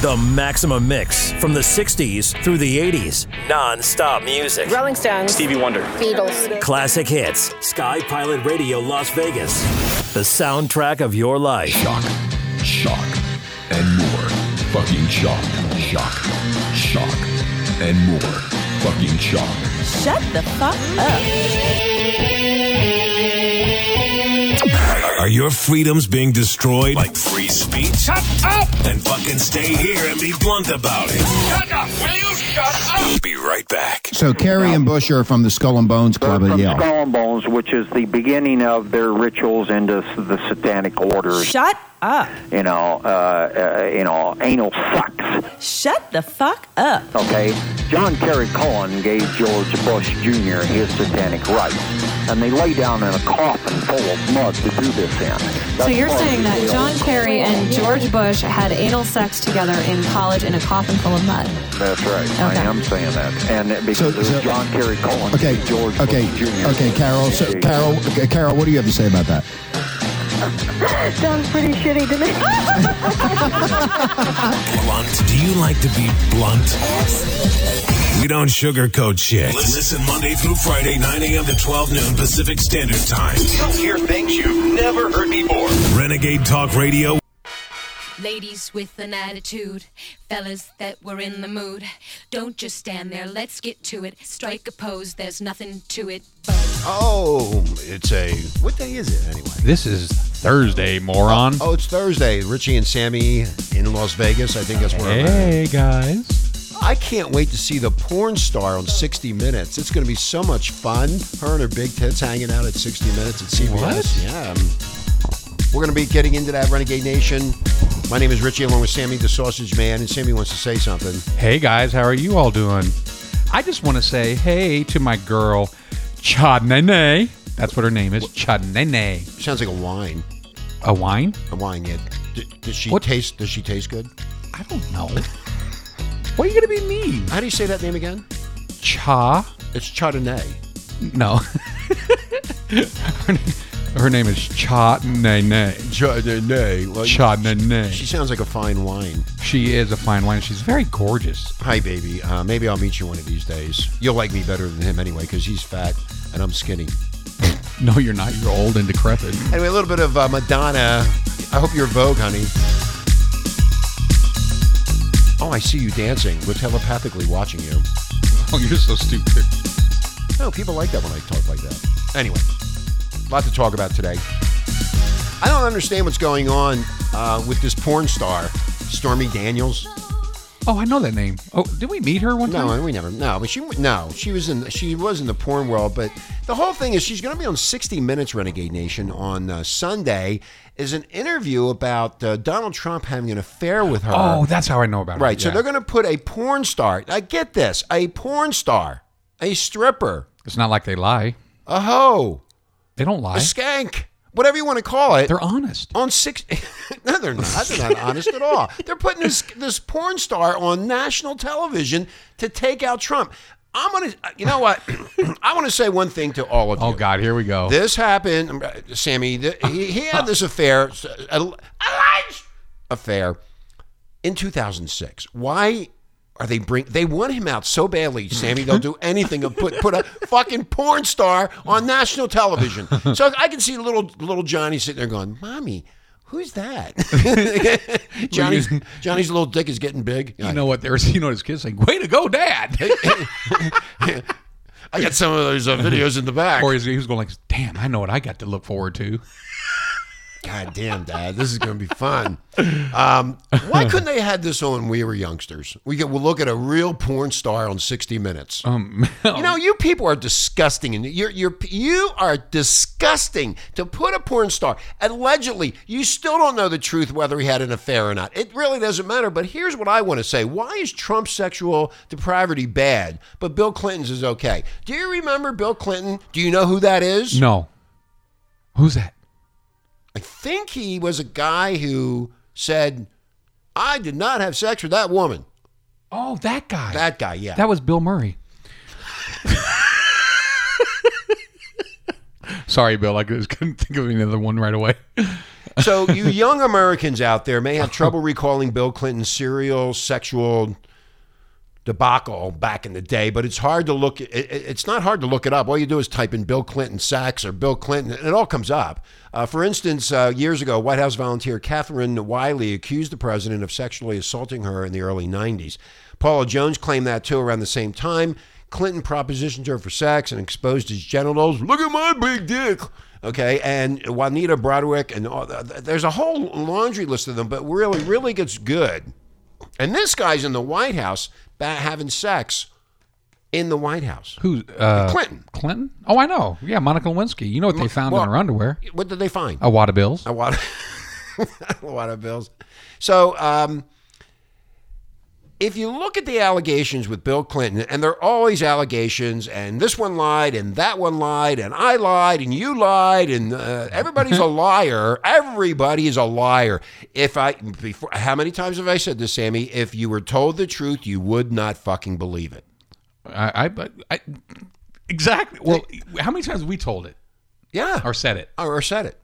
The Maximum Mix from the 60s through the 80s. Non stop music. Rolling Stones, Stevie Wonder. Beatles, Classic hits. Sky Pilot Radio Las Vegas. The soundtrack of your life. Shock, shock, and more. Fucking shock, shock, shock, and more. Fucking shock. Shut the fuck up. Are your freedoms being destroyed? Like free speech? Shut up! Then fucking stay here and be blunt about it. Shut up! Will you shut up? Be right back. So Kerry and Bush are from the Skull and Bones Club They're at from Yale. Skull and Bones, which is the beginning of their rituals into the satanic Order. Shut up. You know, uh, uh, you know, anal sex. Shut the fuck up. Okay, John Kerry Cohen gave George Bush Jr. his satanic rites, and they lay down in a coffin full of mud to do this in. So you're saying that deal. John Kerry and George Bush had anal sex together in college in a coffin full of mud? That's right. I am saying that, and because So- it was so- John Kerry Cullen. Okay, gave George okay, Bush Jr. okay, Carol. So, Carol, okay, Carol, what do you have to say about that? Sounds pretty shitty to me. Blunt? Do you like to be blunt? We don't sugarcoat shit. Listen Monday through Friday, 9 a.m. to 12 noon Pacific Standard Time. You'll hear things you've never heard before. Renegade Talk Radio. Ladies with an attitude, fellas that were in the mood. Don't just stand there, let's get to it. Strike a pose, there's nothing to it. But... Oh, it's a what day is it anyway? This is Thursday, moron. Oh, it's Thursday. Richie and Sammy in Las Vegas. I think that's where. I'm at. hey guys. I can't wait to see the porn star on 60 Minutes. It's going to be so much fun. Her and her big tits hanging out at 60 Minutes at CBS. What? Yeah. um, We're going to be getting into that Renegade Nation. My name is Richie, along with Sammy the Sausage Man, and Sammy wants to say something. Hey guys, how are you all doing? I just want to say hey to my girl, Chadnene. That's what her name is, Chadnene. Sounds like a wine. A wine? A wine, yeah. D- does she What? taste? Does she taste good? I don't know. What are you gonna be mean? How do you say that name again? Cha? It's Chardonnay. No. her, her name is. Chardonnay. Like, Chardonnay. She sounds like a fine wine. She is a fine wine. She's very gorgeous. Hi, baby. Uh, maybe I'll meet you one of these days. You'll like me better than him anyway, because he's fat and I'm skinny. No, you're not. You're old and decrepit. Anyway, a little bit of uh, Madonna. I hope you're Vogue, honey. Oh, I see you dancing. We're telepathically watching you. Oh, you're so stupid. No, people like that when I talk like that. Anyway, a lot to talk about today. I don't understand what's going on uh, with this porn star, Stormy Daniels. Oh, I know that name. Oh, did we meet her one time? No, we never. No, but she no, she was in she was in the porn world. But the whole thing is she's going to be on 60 Minutes Renegade Nation on uh, Sunday. Is an interview about uh, Donald Trump having an affair with her. Oh, that's how I know about it. right. So they're going to put a porn star. I get this. A porn star, a stripper, It's not like they lie. a hoe, They don't lie. a lie. skank, whatever you want to call it. They're honest. on six. no, they're not. They're not honest at all. They're putting this this porn star on national television to take out Trump. I'm gonna. Uh, you know what? I want to say one thing to all of oh, you. Oh God, here we go. This happened, uh, Sammy. th- He, he had this affair, a- alleged affair, in 2006. Why are they bring? They want him out so badly, Sammy. They'll do anything to put put a fucking porn star on national television. So I can see little little Johnny sitting there going, "Mommy." Who's that? Johnny's Johnny's little dick is getting big. You know what? There's, you know, his kids saying, "Way to go, Dad!" I got some of those uh, videos in the back. or he's, he was going like, "Damn, I know what I got to look forward to." God damn, Dad, this is going to be fun. Um, why couldn't they have had this on when we were youngsters? We could we'll look at a real porn star on 60 Minutes. Um, You know, you people are disgusting, and you're you're you are disgusting to put a porn star. Allegedly, you still don't know the truth whether he had an affair or not. It really doesn't matter. But here's what I want to say: Why is Trump's sexual depravity bad, but Bill Clinton's is okay? Do you remember Bill Clinton? Do you know who that is? no, who's that? I think he was a guy who said, I did not have sex with that woman. Oh, that guy. That guy, yeah. That was Bill Murray. Sorry, Bill. I just couldn't think of another one right away. So you young Americans out there may have trouble recalling Bill Clinton's serial sexual debacle back in the day, but it's hard to look. It, it- it's not hard to look it up. All you do is type in Bill Clinton sex or Bill Clinton, and it all comes up. Uh, for instance, uh, years ago, White House volunteer Catherine Willey accused the president of sexually assaulting her in the early '90s. Paula Jones claimed that too around the same time. Clinton propositioned her for sex and exposed his genitals. Look at my big dick. Okay, and Juanita Broaddrick, and all, there's a whole laundry list of them, but really, really gets good. And this guy's in the White House having sex in the White House. Who? Uh, Clinton. Clinton? Oh, I know. Yeah, Monica Lewinsky. You know what they found well, in her underwear? What did they find? A wad of bills. A wad, a wad of bills. So, um, if you look at the allegations with Bill Clinton, and they're always allegations, and this one lied, and that one lied, and I lied, and you lied, and uh, everybody's a liar. Everybody is a liar. If I, before, how many times have I said this, Sammy? If you were told the truth, you would not fucking believe it. I, I, but I exactly. Well, how many times have we told it Yeah. or said it? Or said it.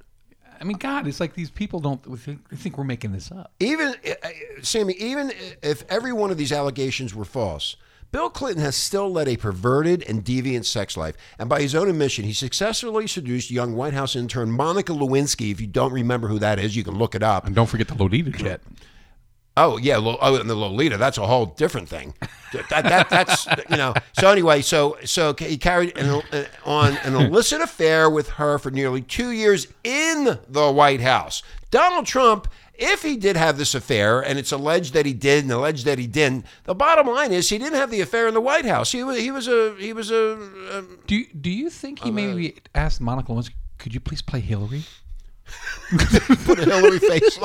I mean, God, it's like these people don't they think, they think we're making this up. Even uh, Sammy, even if every one of these allegations were false, Bill Clinton has still led a perverted and deviant sex life. And by his own admission, he successfully seduced young White House intern Monica Lewinsky. If you don't remember who that is, you can look it up. And don't forget the Lolita jet. Oh yeah, oh, and the Lolita. That's a whole different thing. That, that that's you know. So anyway, so so he carried an, uh, on an illicit affair with her for nearly two years in the White House. Donald Trump, if he did have this affair, and it's alleged that he did, and alleged that he didn't, the bottom line is he didn't have the affair in the White House. He was he was a he was a. um, Do you, do you think he maybe asked Monica once? "Could you please play Hillary?" put a Hillary face.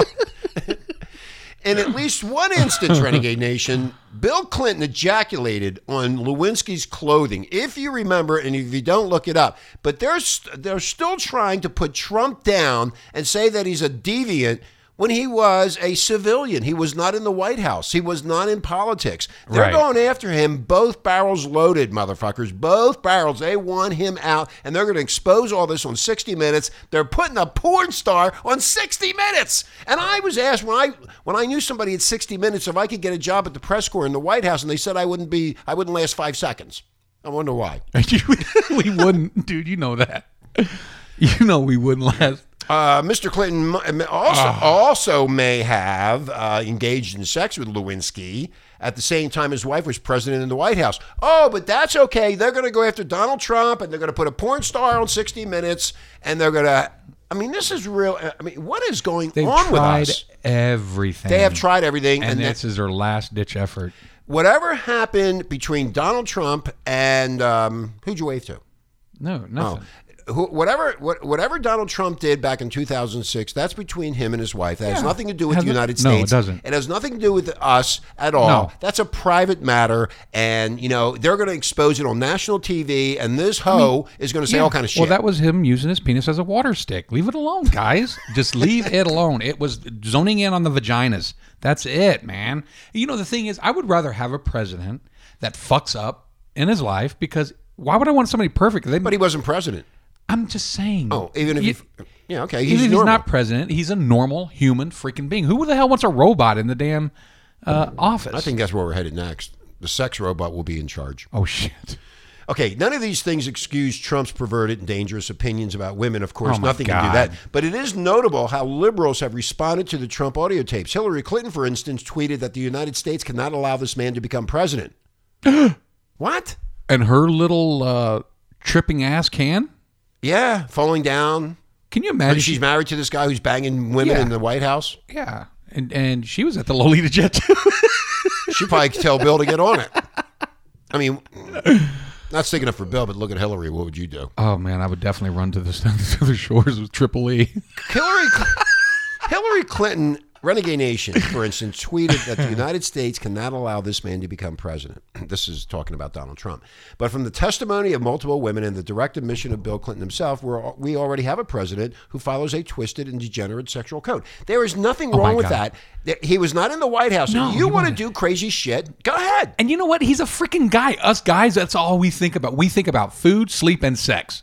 In at least one instance, Renegade Nation, Bill Clinton ejaculated on Lewinsky's clothing. If you remember, and if you don't, look it up. But they're st- they're still trying to put Trump down and say that he's a deviant when he was a civilian. He was not in the White House. He was not in politics. They're Right. going after him, both barrels loaded, motherfuckers. Both barrels. They want him out, and they're going to expose all this on 60 Minutes. They're putting a porn star on 60 Minutes. And I was asked when I when I knew somebody at 60 Minutes if I could get a job at the press corps in the White House, and they said I wouldn't be, I wouldn't last five seconds. I wonder why. we wouldn't, dude. You know that. You know we wouldn't last. Uh, Mr. Clinton m- also also may have uh, engaged in sex with Lewinsky at the same time his wife was president in the White House. Oh, but that's okay. They're going to go after Donald Trump and they're going to put a porn star on 60 Minutes and they're going to. I mean, this is real. I mean, what is going They've on with tried us? everything. They have tried everything, and, and this is their last ditch effort. Whatever happened between Donald Trump and um, who'd you wave to? No, nothing. Oh. Who, whatever what, whatever Donald Trump did back in 2006, that's between him and his wife. That has Yeah. nothing to do with the no- United no, it States. doesn't. It has nothing to do with us at all. No. That's a private matter, and you know they're going to expose it on national TV. And this hoe is going to say all kind of shit. Well, that was him using his penis as a water stick. Leave it alone, guys. Just leave it alone. It was zoning in on the vaginas. That's it, man. You know, the thing is, I would rather have a president that fucks up in his life because why would I want somebody perfect? They, but he wasn't president. I'm just saying. Oh, even if You- he, yeah, okay, Even he's if he's not president, he's a normal human freaking being. Who the hell wants a robot in the damn uh, office? I think that's where we're headed next. The sex robot will be in charge. Oh shit. Okay, none of these things excuse Trump's perverted and dangerous opinions about women. Of course, Oh, nothing can do that. But it is notable how liberals have responded to the Trump audio tapes. Hillary Clinton, for instance, tweeted that the United States cannot allow this man to become president. what? And her little uh, tripping ass can. Yeah, falling down. Can you imagine? She's married to this guy who's banging women Yeah. in the White House. Yeah, and and she was at the Lolita Jet too. She probably could tell Bill to get on it. I mean, not sticking up for Bill, but look at Hillary. What would you do? oh man, I would definitely run to the to the shores with Triple E. Hillary Hillary Clinton, Renegade Nation, for instance, tweeted that the United States cannot allow this man to become president. This is talking about Donald Trump. But from the testimony of multiple women and the direct admission of Bill Clinton himself, we're, we already have a president who follows a twisted and degenerate sexual code. There is nothing Oh, wrong with God. that. He was not in the White House. No, if you want to do crazy shit, go ahead. And you know what? He's a freaking guy. Us guys, that's all we think about. We think about food, sleep, and sex.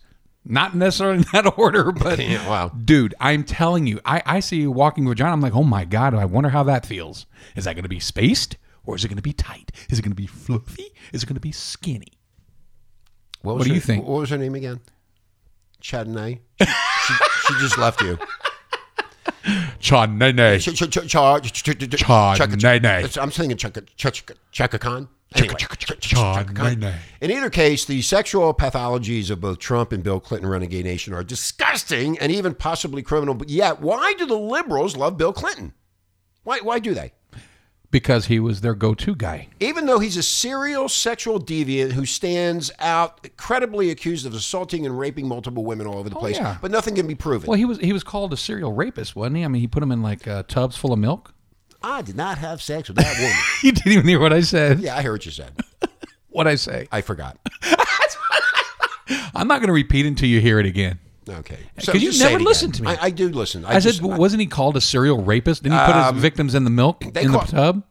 Not necessarily in that order, but Yeah, wow. dude, I'm telling you, I, I see you walking vagina. I'm like, oh my god, I wonder how that feels. Is that going to be spaced or is it going to be tight? Is it going to be fluffy? Is it going to be skinny? What, What was do her- you think? What was her name again? Chardonnay. She, she, she just left you. Cha nene. Ch- ch- ch- cha- ch- ch- ch- ch- Cha- chaka- nay, nay. It's- I'm saying Chaka Chaka Khan. Anyway. In either case, the sexual pathologies of both Trump and Bill Clinton Renegade Nation are disgusting and even possibly criminal. But yet, why do the liberals love Bill Clinton? Why? Why do they? Because he was their go-to guy. Even though he's a serial sexual deviant who stands out credibly accused of assaulting and raping multiple women all over the Oh, place, yeah. but nothing can be proven. Well, he was he was called a serial rapist, wasn't he? I mean, he put him in like uh, tubs full of milk. I did not have sex with that woman. you didn't even hear what I said. yeah, I heard what you said. What I say? I forgot. I'm not going to repeat until you hear it again. Okay. Because you never listen to me. I, I do listen. I, just- said, wasn't he called a serial rapist? Didn't he put Um, his victims in the milk in the tub?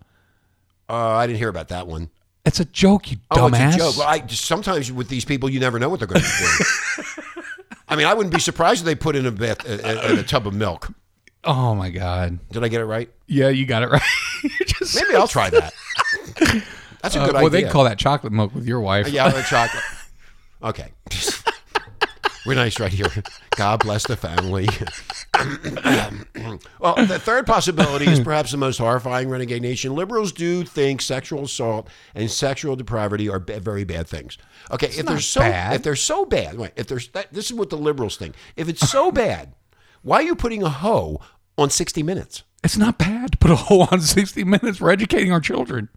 Uh, I didn't hear about that one. It's a joke, you Oh, dumbass. it's a joke. Well, I just, sometimes with these people, you never know what they're going to do. I mean, I wouldn't be surprised if they put in a, bath, a, a, a tub of milk. Oh my god. Did I get it right? Yeah, you got it right. Just Maybe I'll try that. That's a Uh, good well, idea. they call that chocolate milk with your wife. Yeah, the chocolate. Okay. We're nice right here. God bless the family. well, the third possibility is perhaps the most horrifying renegade nation. Liberals do think sexual assault and sexual depravity are ba- very bad things. Okay, if they're so bad. if they're so bad, wait, if there's that, this is what the liberals think. If it's so bad, why are you putting a hoe on 60 Minutes? It's not bad to put a hole on 60 minutes for educating our children.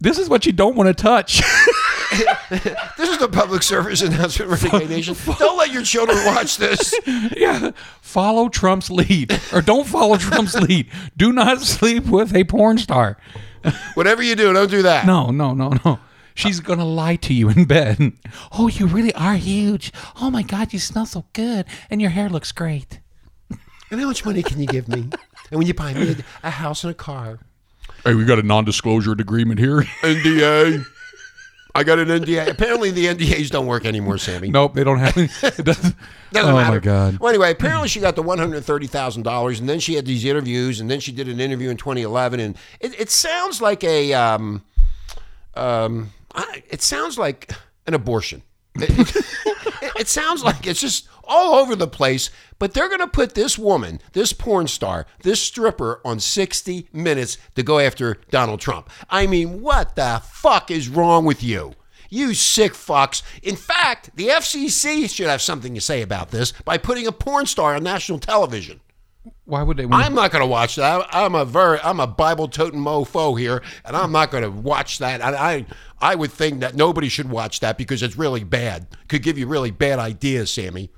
This is what you don't want to touch. This is the public service announcement, Renegade Nation. Don't let your children watch this. yeah. Follow Trump's lead. Or don't follow Trump's lead. Do not sleep with a porn star. Whatever you do, don't do that. No, no, no, no. She's going to lie to you in bed. Oh, you really are huge. Oh my God, you smell so good. And your hair looks great. And how much money can you give me? And when you buy me a, a house and a car? Hey, we got a non disclosure agreement here. NDA. I got an NDA. Apparently, the NDAs don't work anymore, Sammy. nope, they don't have it. Doesn't, Doesn't oh matter. my God. Well, anyway, apparently she got the one hundred thirty thousand dollars, and then she had these interviews, and then she did an interview in twenty eleven, and it, it sounds like a um, um, I- it sounds like an abortion. It, it- it sounds like it's just all over the place. But they're going to put this woman, this porn star, this stripper on 60 Minutes to go after Donald Trump. I mean, what the fuck is wrong with you? You sick fucks. In fact, the FCC should have something to say about this by putting a porn star on national television. Why would they? I'm not going to watch that. I'm a very, I'm a Bible toting mofo here, and I'm not going to watch that. I, I, I would think that nobody should watch that because it's really bad. Could give you really bad ideas, Sammy.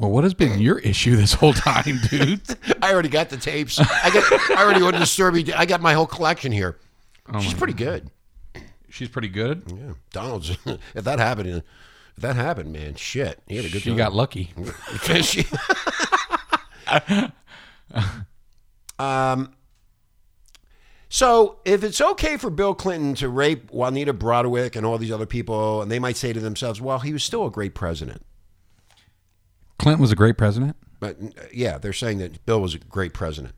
Well, what has been your issue this whole time, dude? I already got the tapes. I got, I already ordered the Serby. I got my whole collection here. She's pretty good. She's pretty good. Yeah, Donald's. if that happened, if that happened, man, shit, he had a good. She time. got lucky. She- um. So, if it's okay for Bill Clinton to rape Juanita Broaddrick and all these other people, and they might say to themselves, "Well, he was still a great president." Clinton was a great president. But yeah, they're saying that Bill was a great president.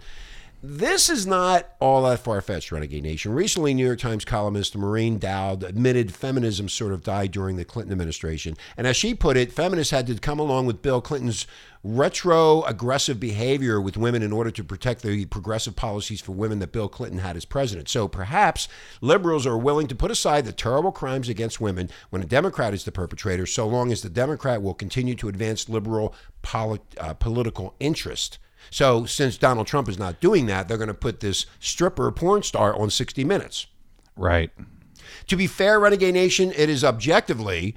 This is not all that far fetched, Renegade Nation. Recently, New York Times columnist Maureen Dowd admitted feminism sort of died during the Clinton administration. And as she put it, feminists had to come along with Bill Clinton's retro aggressive behavior with women in order to protect the progressive policies for women that Bill Clinton had as president. So perhaps liberals are willing to put aside the terrible crimes against women when a Democrat is the perpetrator, so long as the Democrat will continue to advance liberal poli- uh, political interest. So, since Donald Trump is not doing that, they're going to put this stripper porn star on 60 Minutes. Right. To be fair, Renegade Nation, it is objectively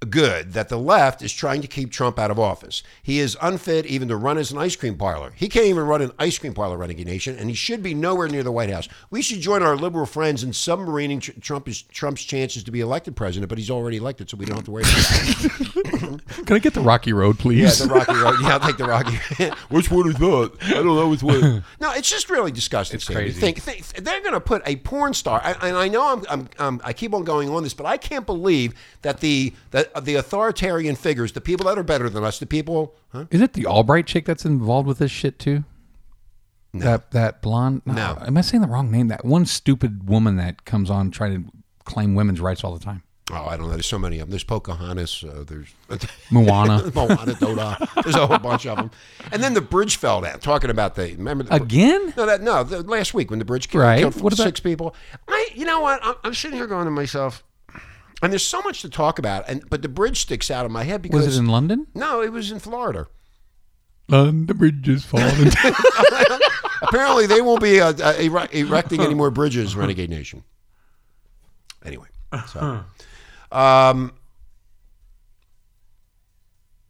good that the left is trying to keep Trump out of office. He is unfit even to run as an ice cream parlor. He can't even run an ice cream parlor, Renegade Nation, and he should be nowhere near the White House. We should join our liberal friends in submarining Tr- Trump is, Trump's chances to be elected president, but he's already elected, so we don't have to worry about that. Can I get the Rocky Road, please? Yeah, the Rocky Road. Yeah, I'll take the Rocky. which one is that? I don't know which one. No, it's just really disgusting. It's crazy. Think, think they're going to put a porn star, I- and I know I'm, I'm, I'm, I keep on going on this, but I can't believe that the that the the authoritarian figures, the people that are better than us, the people. Huh? Is it the Albright chick that's involved with this shit too? That that blonde? No. Am I saying the wrong name? That one stupid woman that comes on trying to claim women's rights all the time. Oh, I don't know. There's so many of them. There's Pocahontas. Uh, there's Moana. Moana, Doda. There's a whole bunch of them. And then the bridge fell down. Talking about the remember the, Again? No, that no. The, last week when the bridge killed, Right. killed What about- six people. I, you know what? I'm, I'm sitting here going to myself, and there's so much to talk about. And but the bridge sticks out of my head because Was it in London? No, it was in Florida. London Bridge is falling. Apparently, they won't be uh, uh, erecting any more bridges, Renegade Nation. Anyway, so, um,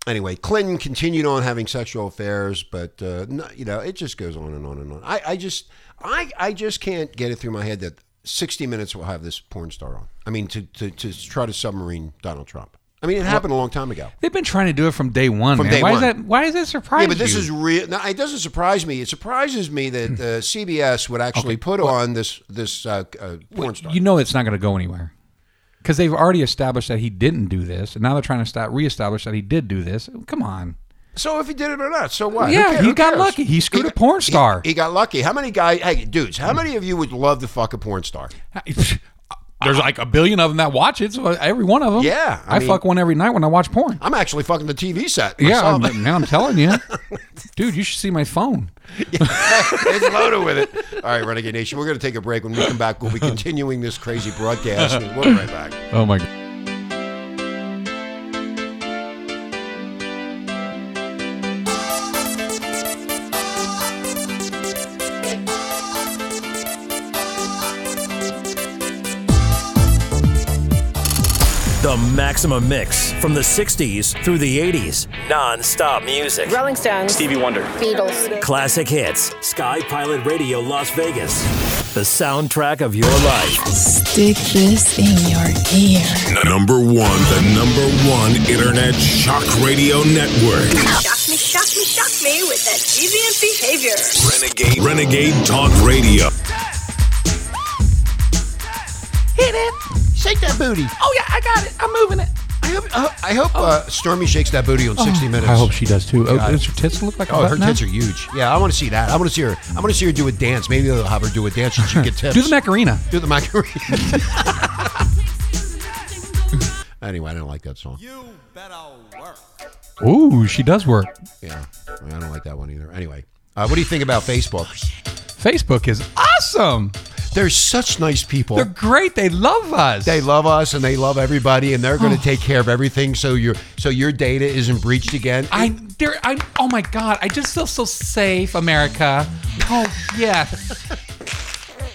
anyway, Clinton continued on having sexual affairs, but uh, no, you know, it just goes on and on and on. I, I just, I, I just can't get it through my head that 60 Minutes will have this porn star on. I mean, to to, to try to submarine Donald Trump. I mean, it happened a long time ago. They've been trying to do it from day one. From man. day why one. is that? Why is that surprising? Yeah, but this is real. No, it doesn't surprise me. It surprises me that uh, CBS would actually put on this this uh, uh, porn star. You know it's not going to go anywhere because they've already established that he didn't do this, and now they're trying to start reestablish that he did do this. Come on. So if he did it or not, so what? Yeah, he got lucky. He screwed a porn star. He, he got lucky. How many guys? Hey, dudes, how many of you would love to fuck a porn star? There's like a billion of them that watch it, so every one of them. Yeah, I I, mean- fuck one every night when I watch porn. I'm actually fucking the TV set. Yeah, myself. I'm, man, I'm telling you, dude, you should see my phone. it's loaded with it. All right, Renegade Nation, we're going to take a break. When we come back, we'll be continuing this crazy broadcast. We'll be right back. Oh my god. The Maximum Mix from the 60s through the 80s. Non stop music. Rolling Stones. Stevie Wonder. Beatles. Classic hits. Sky Pilot Radio Las Vegas. The soundtrack of your life. Stick this in your ear. Number one, the number one internet shock radio network. Shock me, shock me, shock me with that deviant behavior. Renegade, Renegade Talk Radio. Hit it. Shake that booty. Oh yeah, I got it. I'm moving it. I hope, uh, I hope uh, Stormy shakes that booty on 60 minutes. I hope she does too. Oh, God. does her tits look like a Oh, butt her now? tits are huge. Yeah, I want to see that. I want to see her. I want to see her do a dance. Maybe they'll have her do a dance and she get tips. Do the Macarena. Do the Macarena. anyway, I don't like that song. You better work. Ooh, she does work. Yeah, I don't like that one either. Anyway, uh, what do you think about Facebook? Facebook is awesome. They're such nice people. They're great. They love us. They love us and they love everybody, and they're going to oh. take care of everything so your so your data isn't breached again. I, they're, I, oh my God, I just feel so safe, America. Oh, yes.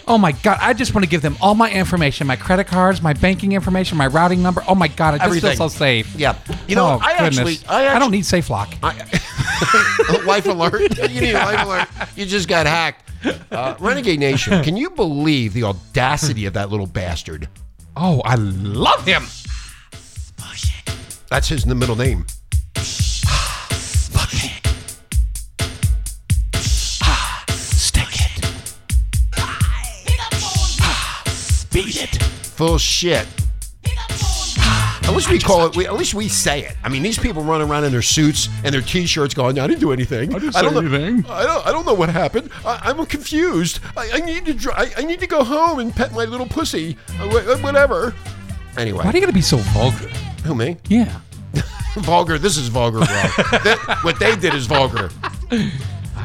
Oh my God, I just want to give them all my information, my credit cards, my banking information, my routing number. Oh my God, I just Everything. feel so safe. Yeah. You know, oh, I goodness. actually- I I don't need SafeLock. life alert. You need a life alert. You just got hacked. Uh, Renegade Nation, can you believe the audacity of that little bastard? Oh, I love him. That's his middle name. Stick it. Beat it. Full shit. At least we call it. We, at least we say it. I mean, these people run around in their suits and their T-shirts, going, "I didn't do anything. I didn't don't say know, anything." I don't. I don't know what happened. I, I'm confused. I, I need to. dr- I, I need to go home and pet my little pussy. Uh, whatever. Anyway, Why are you gonna be so vulgar? who me? Yeah. vulgar. This is vulgar, bro. That- what they did is vulgar.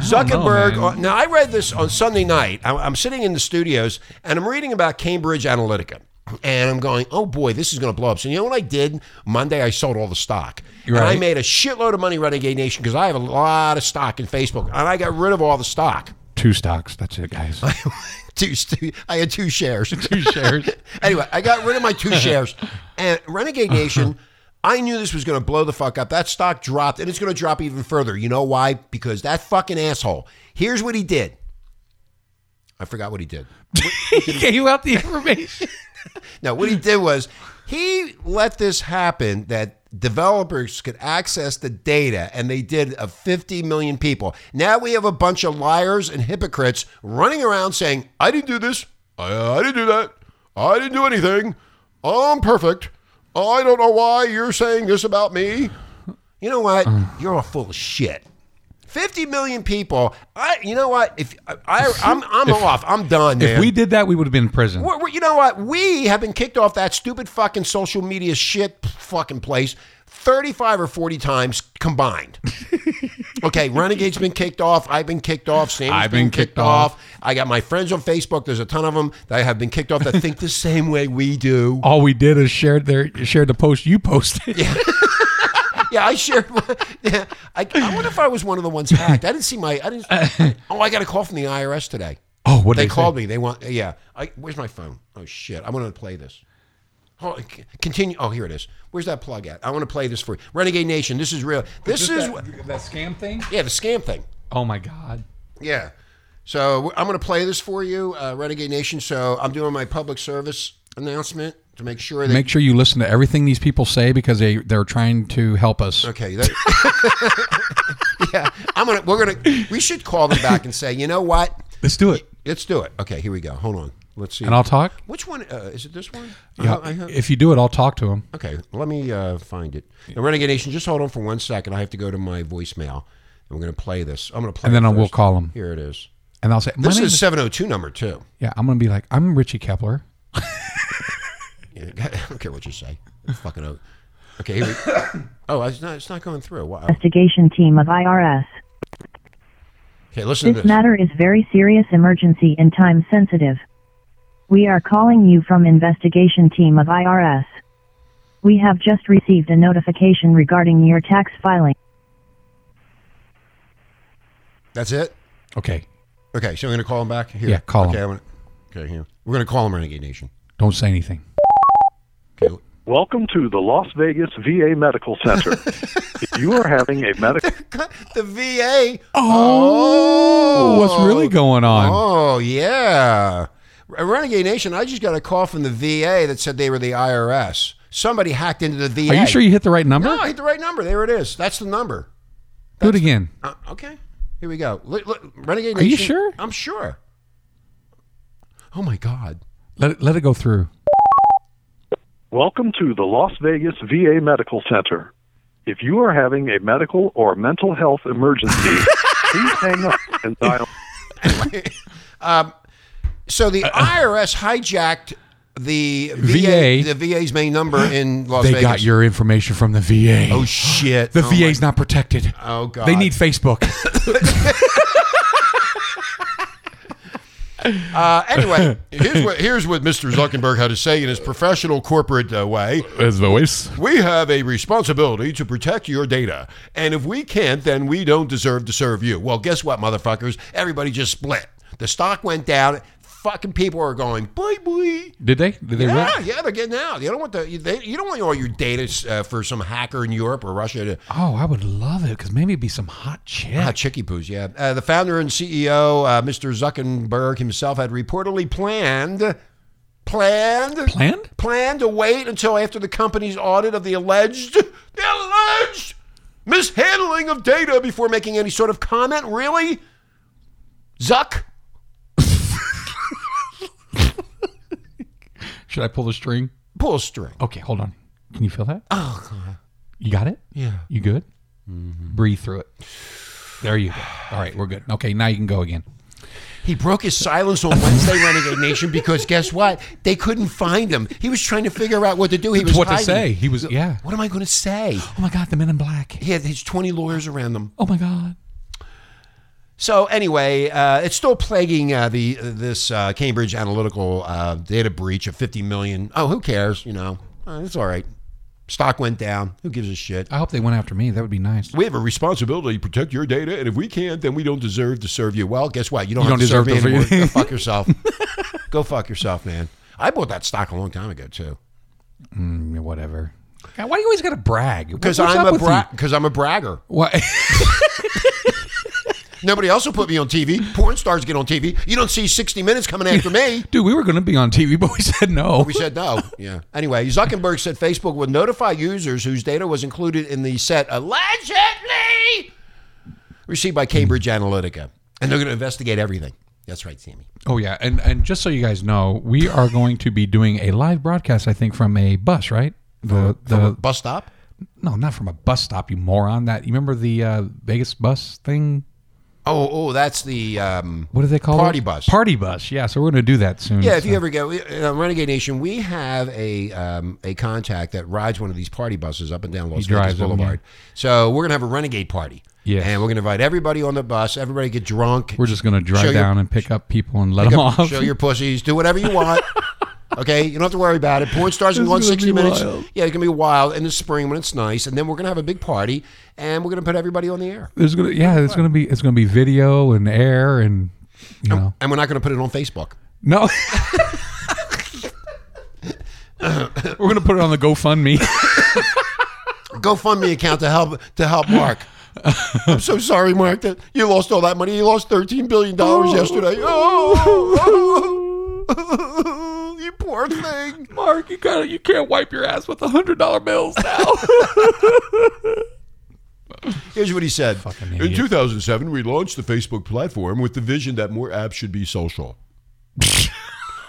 Zuckerberg. know, uh, now, I read this on Sunday night. I'm sitting in the studios and I'm reading about Cambridge Analytica. And I'm going, oh boy, this is going to blow up. So, you know what I did? Monday, I sold all the stock. And I made a shitload of money, Renegade Nation, because I have a lot of stock in Facebook. And I got rid of all the stock. Two stocks. That's it, guys. two, stu- I had two shares. Two shares. anyway, I got rid of my two shares. And Renegade Nation, I knew this was going to blow the fuck up. That stock dropped, and it's going to drop even further. You know why? Because that fucking asshole. Here's what he did. I forgot what he did. he gave you out the information. No, what he did was he let this happen that developers could access the data, and they did of 50 million people. Now we have a bunch of liars and hypocrites running around saying, I didn't do this. I, I didn't do that. I didn't do anything. I'm perfect. I don't know why you're saying this about me. You know what? You're all full of shit. 50 million people. I, you know what? If I, I'm, I'm If- off. I'm done, man. If we did that, we would have been in prison. We're- we're- you know what? We have been kicked off that stupid fucking social media shit fucking place 35 or 40 times combined. okay, Renegade's been kicked off. I've been kicked off. Sammy's I've been, been kicked, kicked off. off. I got my friends on Facebook. There's a ton of them that have been kicked off that think the same way we do. All we did is shared their shared the post you posted. Yeah, I shared. Yeah, I, I wonder if I was one of the ones hacked. I didn't see my. I didn't. Oh, I got a call from the IRS today. Oh, what did they they called say? me? They want. Yeah. I, where's my phone? Oh shit! I want to play this. Oh, continue. Oh, here it is. Where's that plug at? I want to play this for you. Renegade Nation. This is real. This is. that, that scam thing. Yeah, the scam thing. Oh my god. Yeah. So I'm going to play this for you, uh, Renegade Nation. So I'm doing my public service announcement to make sure that Make sure you listen to everything these people say because they they're trying to help us. Okay. That, yeah, I'm gonna. We're gonna. We should call them back and say, you know what? Let's do it. Let's do it. Okay, here we go. Hold on. Let's see. And I'll talk? Which one uh, is it? This one? Yeah, I have- if you do it, I'll talk to him. okay, let me uh, find it. Now, Renegade Nation, just hold on for one second. I have to go to my voicemail. And we're going to play this. I'm going to play. And then I will call him. Here it is. And I'll say, my This is is- 702 number two. Yeah, I'm gonna be like, I'm Richie Kepler. Yeah, I don't care what you say. Fucking out. Okay, here we. Oh, it's not. It's not going through. Wow. Investigation team of IRS. Okay, listen to This this. matter is very serious emergency and time sensitive. We are calling you from investigation team of IRS. We have just received a notification regarding your tax filing. That's it. Okay. Okay, so we're going to call him back. Here. Yeah, call him. okay, I'm gonna, okay, here. We're going to call him Renegade Nation. Don't say anything. Welcome to the Las Vegas VA Medical Center. if you are having a medical The VA. Oh, what's really going on? Oh, yeah. Renegade Nation, I just got a call from the VA that said they were the IRS. Somebody hacked into the VA. Are you sure you hit the right number? No, I hit the right number. There it is. That's the number. Do it again. Uh, okay. Here we go. Look, look, Renegade Nation. Are you sure? I'm sure. Oh, my God. Let it, let it go through. Welcome to the Las Vegas VA Medical Center. If you are having a medical or mental health emergency, please hang up and dial. Um, so Uh, the IRS hijacked the VA. VA, the VA's main number in Las they Vegas. They got your information from the VA. Oh shit! The Oh, VA's my- not protected. Oh god! They need Facebook. Uh, anyway, here's what here's what Mr. Zuckerberg had to say in his professional corporate uh, way. His voice. We have a responsibility to protect your data, and if we can't, then we don't deserve to serve you. Well, guess what, motherfuckers? Everybody just split. The stock went down. Fucking people are going bye bye. Did they? Did they? yeah, yeah, they're getting out. You don't want the they, you don't want all your data uh, for some hacker in Europe or Russia to Oh, I would love it because maybe it'd be some hot chick. Ah, chicky poos, yeah. Uh, the founder and CEO, uh, Mr. Zuckerberg himself, had reportedly planned, planned, Planned? planned to wait until after the company's audit of the alleged, the alleged mishandling of data before making any sort of comment. Really, Zuck? Should I pull the string? Pull a string. Okay, hold on. Can you feel that? Oh, God. You got it? Yeah. You good? Mm-hmm. Breathe through it. There you go. All right, we're good. Okay, now you can go again. He broke his silence on Wednesday, Renegade Nation, because guess what? They couldn't find him. He was trying to figure out what to do. He was what to say. He was yeah. What am I going to say? Oh my god, the men in black. He had his 20 lawyers around them. Oh my god. So anyway, uh, it's still plaguing uh, the this uh, Cambridge Analytical uh, data breach of 50 million. Oh, who cares? You know, Uh, it's all right. Stock went down. Who gives a shit? I hope they went after me. That would be nice. We have a responsibility to protect your data, and if we can't, then we don't deserve to serve you. Well, guess what? You don't, You have don't to serve deserve me anymore. Go fuck yourself. Go fuck yourself, man. I bought that stock a long time ago too. Mm, whatever. God, why do you always got to brag? Because I'm a with bra- because I'm a bragger. What? Nobody else will put me on TV. Porn stars get on TV. You don't see 60 Minutes coming after me. Dude, we were going to be on TV, but we said no. We said no. Yeah. Anyway, Zuckerberg said Facebook would notify users whose data was included in the set allegedly received by Cambridge Analytica, and they're going to investigate everything. That's right, Sammy. Oh yeah, and and just so you guys know, we are going to be doing a live broadcast. I think from a bus, right? The the bus stop. no, not from a bus stop, you moron. That you remember the uh, Vegas bus thing? Oh, oh, that's the um, What do they call party it? bus? Party bus. Yeah, so we're gonna do that soon. Yeah, if so. you ever go, uh, Renegade Nation, we have a um, a contact that rides one of these party buses up and down He Vegas drives them, Boulevard. So we're gonna have a Renegade party. Yeah, and we're gonna invite everybody on the bus. Everybody get drunk. we're just gonna Show drive your- down and pick up people and let them up- off. Show your pussies. Do whatever you want. Okay, you don't have to worry about it. Porn stars can go on gonna 60 be minutes. wild. Yeah, it's gonna be wild in the spring when it's nice, and then we're gonna have a big party, and we're gonna put everybody on the air. There's gonna yeah, it's gonna be it's gonna be video and air and you know And we're not gonna put it on Facebook. no. We're gonna put it on the GoFundMe. GoFundMe account to help to help Mark. I'm so sorry, Mark, that you lost all that money. You lost 13 billion dollars oh. yesterday. Oh, you poor thing. Mark, you gotta you can't wipe your ass with the hundred dollar bills now. Here's what he said. Fucking In 2007, we launched the Facebook platform with the vision that more apps should be social.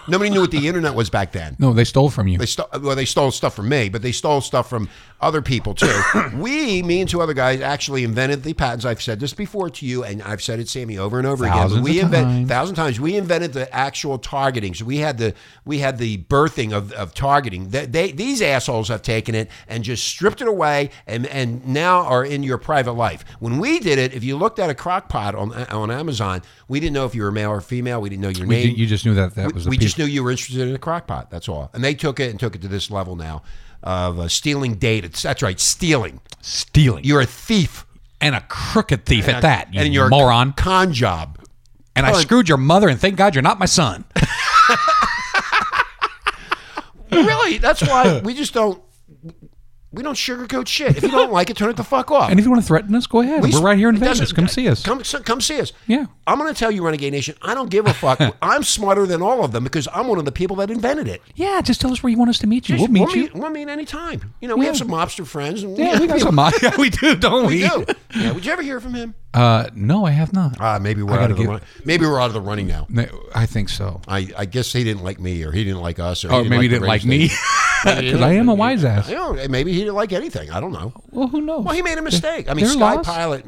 Nobody knew what the internet was back then. no, they stole from you. They stole well, they stole stuff from me, but they stole stuff from other people too. we, me and two other guys, actually invented the patents. I've said this before to you, and I've said it, Sammy, over and over again. Thousands But we of invent thousand times. We invented the actual targeting. So we had the we had the birthing of, of targeting. They, they these assholes have taken it and just stripped it away, and and now are in your private life. When we did it, if you looked at a crock pot on on Amazon, we didn't know if you were male or female. We didn't know your We name. ju- you just knew that that We- was a we piece- just knew you were interested in a crock pot. That's all. And they took it and took it to this level now of uh, stealing data. That's right, stealing. stealing. You're a thief. and a crooked thief And at a- that, you and you're a moron. con job. And I screwed your mother, and thank God you're not my son. really? That's why we just don't. We don't sugarcoat shit. If you don't like it, turn it the fuck off. and if you want to threaten us, go ahead. We- We're right here in Vegas. Come see us. Come, so- come see us. Yeah. I'm going to tell you, Renegade Nation, I don't give a fuck. I'm smarter than all of them because I'm one of the people that invented it. Yeah, just tell us where you want us to meet you. We'll meet you. We'll meet anytime. You know, we have some mobster friends. And Yeah, we got some. Yeah, we do, don't we? We do. Yeah. Would you ever hear from him? Uh, no, I have not. Uh, maybe we're out gotta of the get- run. Maybe we're out of the running now. No, I think so. I, I guess he didn't like me, or he didn't like us, or, Or he maybe he didn't like radio me. station. 'Cause I am a wise ass. You know, maybe he didn't like anything. I don't know. Well, who knows? Well, he made a mistake. I mean, They're Sky lost. Pilot,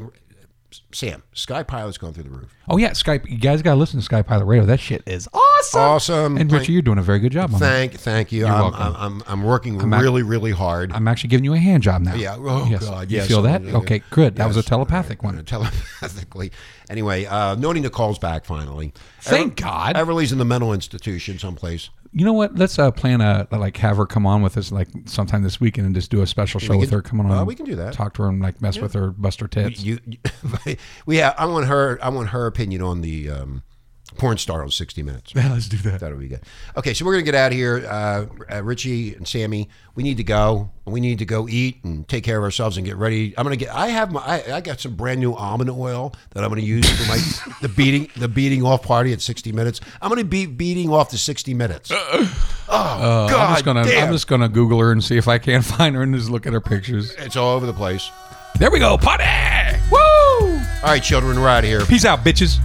Sam, Sky Pilot's going through the roof. Oh yeah, Skype. You guys gotta listen to Sky Pilot Radio. That shit is awesome. Awesome. And Richie, you're doing a very good job. On Thank, thank you. You're I'm, welcome. I'm, I'm, I'm working I'm act- really, really hard. I'm actually giving you a hand job now. Yeah. Oh Yes. God. You Yes. feel that? Yeah, yeah. Okay. Good. That was a telepathic one. telepathically. Anyway, uh, Noni Nicole's back finally. Thank God. Everly's in the mental institution someplace. You know what? Let's uh, plan a like have her come on with us like sometime this weekend and just do a special show with her. Come on, and we can do that. Talk to her and like mess with her, bust her tits. You, you we have. I want her. I want her opinion on the um, porn star on 60 Minutes. Yeah, let's do that. That'll be good. Okay, so we're gonna get out of here. Uh, uh, Richie and Sammy, we need to go. We need to go eat and take care of ourselves and get ready. I'm gonna get. I have my. I, I got some brand new almond oil that I'm gonna use for my the beating the beating off party at 60 Minutes. I'm gonna be beating off the 60 Minutes. Oh Uh, God I'm just gonna damn! I'm just gonna Google her and see if I can't find her and just look at her pictures. it's all over the place. There we go, party! Woo! All right, children, we're out of here. Peace out, bitches.